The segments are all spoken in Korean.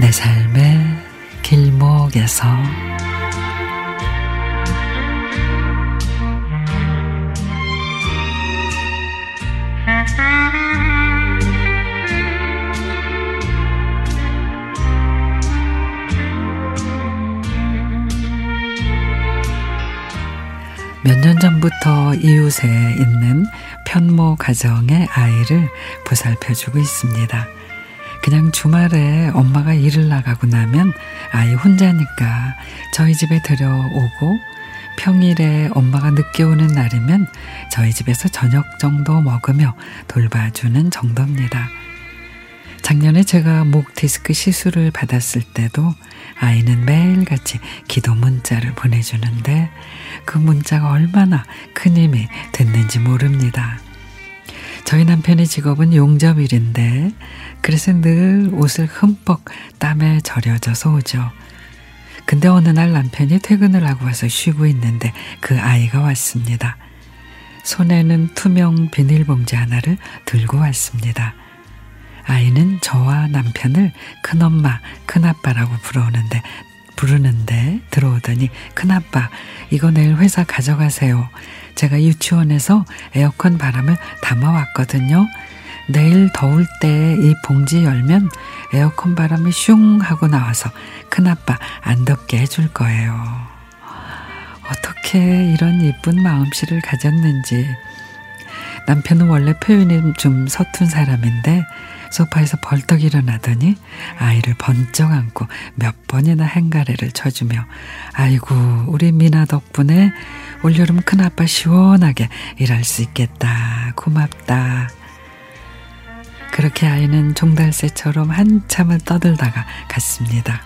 내 삶의 길목에서 몇 년 전부터 이웃에 있는 편모 가정의 아이를 보살펴주고 있습니다. 그냥 주말에 엄마가 일을 나가고 나면 아이 혼자니까 저희 집에 들여오고 평일에 엄마가 늦게 오는 날이면 저희 집에서 저녁 정도 먹으며 돌봐주는 정도입니다. 작년에 제가 목 디스크 시술을 받았을 때도 아이는 매일같이 기도 문자를 보내주는데 그 문자가 얼마나 큰 힘이 됐는지 모릅니다. 저희 남편의 직업은 용접일인데 그래서 늘 옷을 흠뻑 땀에 절여져서 오죠. 근데 어느 날 남편이 퇴근을 하고 와서 쉬고 있는데 그 아이가 왔습니다. 손에는 투명 비닐봉지 하나를 들고 왔습니다. 아이는 저와 남편을 큰엄마, 큰아빠라고 부르는데 부르는데 들어오더니 큰아빠 이거 내일 회사 가져가세요. 제가 유치원에서 에어컨 바람을 담아왔거든요. 내일 더울 때 이 봉지 열면 에어컨 바람이 슝 하고 나와서 큰아빠 안 덥게 해줄 거예요. 어떻게 이런 이쁜 마음씨를 가졌는지. 남편은 원래 표현이 좀 서툰 사람인데 소파에서 벌떡 일어나더니 아이를 번쩍 안고 몇 번이나 행가래를 쳐주며 아이고 우리 미나 덕분에 올여름 큰아빠 시원하게 일할 수 있겠다 고맙다 그렇게 아이는 종달새처럼 한참을 떠들다가 갔습니다.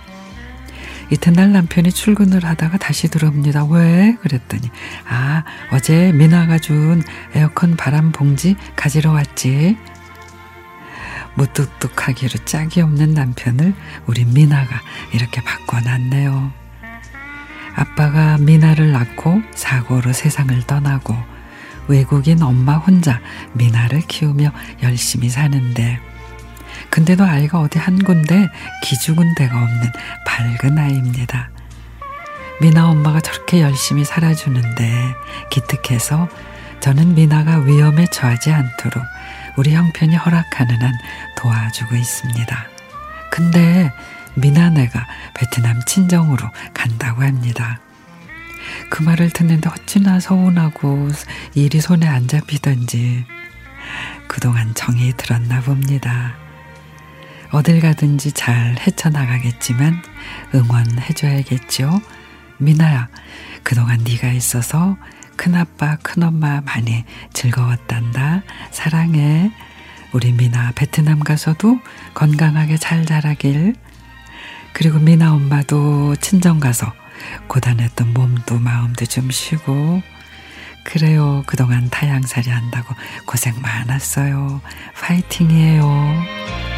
이튿날 남편이 출근을 하다가 다시 들어옵니다. 왜? 그랬더니 아 어제 미나가 준 에어컨 바람 봉지 가지러 왔지. 무뚝뚝하기로 짝이 없는 남편을 우리 미나가 이렇게 바꿔놨네요. 아빠가 미나를 낳고 사고로 세상을 떠나고 외국인 엄마 혼자 미나를 키우며 열심히 사는데 근데도 아이가 어디 한 군데 기죽은 데가 없는 밝은 아이입니다. 미나 엄마가 저렇게 열심히 살아주는데 기특해서 저는 미나가 위험에 처하지 않도록 우리 형편이 허락하는 한 도와주고 있습니다. 근데 미나네가 베트남 친정으로 간다고 합니다. 그 말을 듣는데 어찌나 서운하고 일이 손에 안 잡히던지 그동안 정이 들었나 봅니다. 어딜 가든지 잘 헤쳐나가겠지만 응원해줘야겠죠. 미나야, 그동안 네가 있어서 큰아빠, 큰엄마 많이 즐거웠단다. 사랑해. 우리 미나 베트남 가서도 건강하게 잘 자라길. 그리고 미나 엄마도 친정 가서 고단했던 몸도 마음도 좀 쉬고 그래요. 그동안 타양살이 한다고 고생 많았어요. 파이팅이에요.